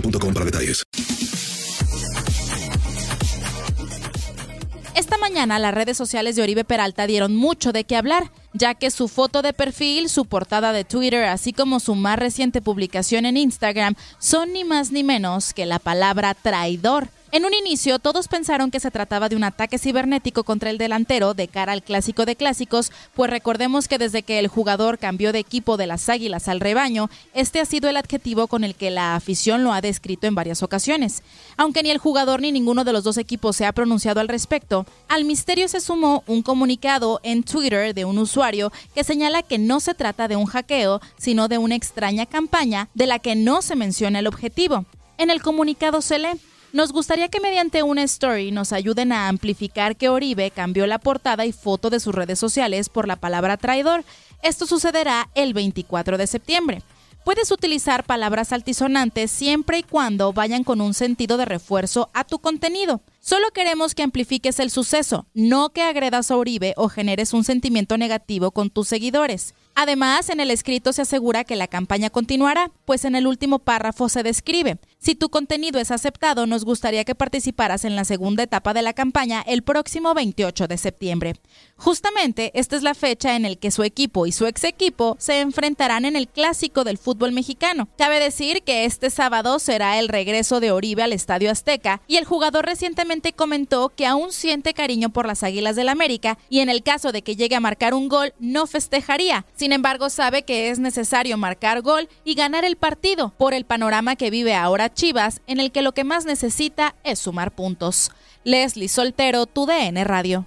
para detalles. Esta mañana las redes sociales de Oribe Peralta dieron mucho de qué hablar, ya que su foto de perfil, su portada de Twitter, así como su más reciente publicación en Instagram son ni más ni menos que la palabra traidor. En un inicio todos pensaron que se trataba de un ataque cibernético contra el delantero de cara al clásico de clásicos, pues recordemos que desde que el jugador cambió de equipo de las Águilas al rebaño, este ha sido el adjetivo con el que la afición lo ha descrito en varias ocasiones. Aunque ni el jugador ni ninguno de los dos equipos se ha pronunciado al respecto, al misterio se sumó un comunicado en Twitter de un usuario que señala que no se trata de un hackeo, sino de una extraña campaña de la que no se menciona el objetivo. En el comunicado se lee nos gustaría que mediante una story nos ayuden a amplificar que Oribe cambió la portada y foto de sus redes sociales por la palabra traidor. Esto sucederá el 24 de septiembre. Puedes utilizar palabras altisonantes siempre y cuando vayan con un sentido de refuerzo a tu contenido. Solo queremos que amplifiques el suceso, no que agredas a Oribe o generes un sentimiento negativo con tus seguidores. Además, en el escrito se asegura que la campaña continuará, pues en el último párrafo se describe. Si tu contenido es aceptado, nos gustaría que participaras en la segunda etapa de la campaña el próximo 28 de septiembre. Justamente, esta es la fecha en la que su equipo y su ex equipo se enfrentarán en el clásico del fútbol mexicano. Cabe decir que este sábado será el regreso de Oribe al Estadio Azteca y el jugador recientemente comentó que aún siente cariño por las Águilas del América y en el caso de que llegue a marcar un gol no festejaría. Sin embargo, sabe que es necesario marcar gol y ganar el partido por el panorama que vive ahora Chivas, en el que lo que más necesita es sumar puntos. Leslie Soltero, tu DN Radio.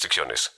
restricciones.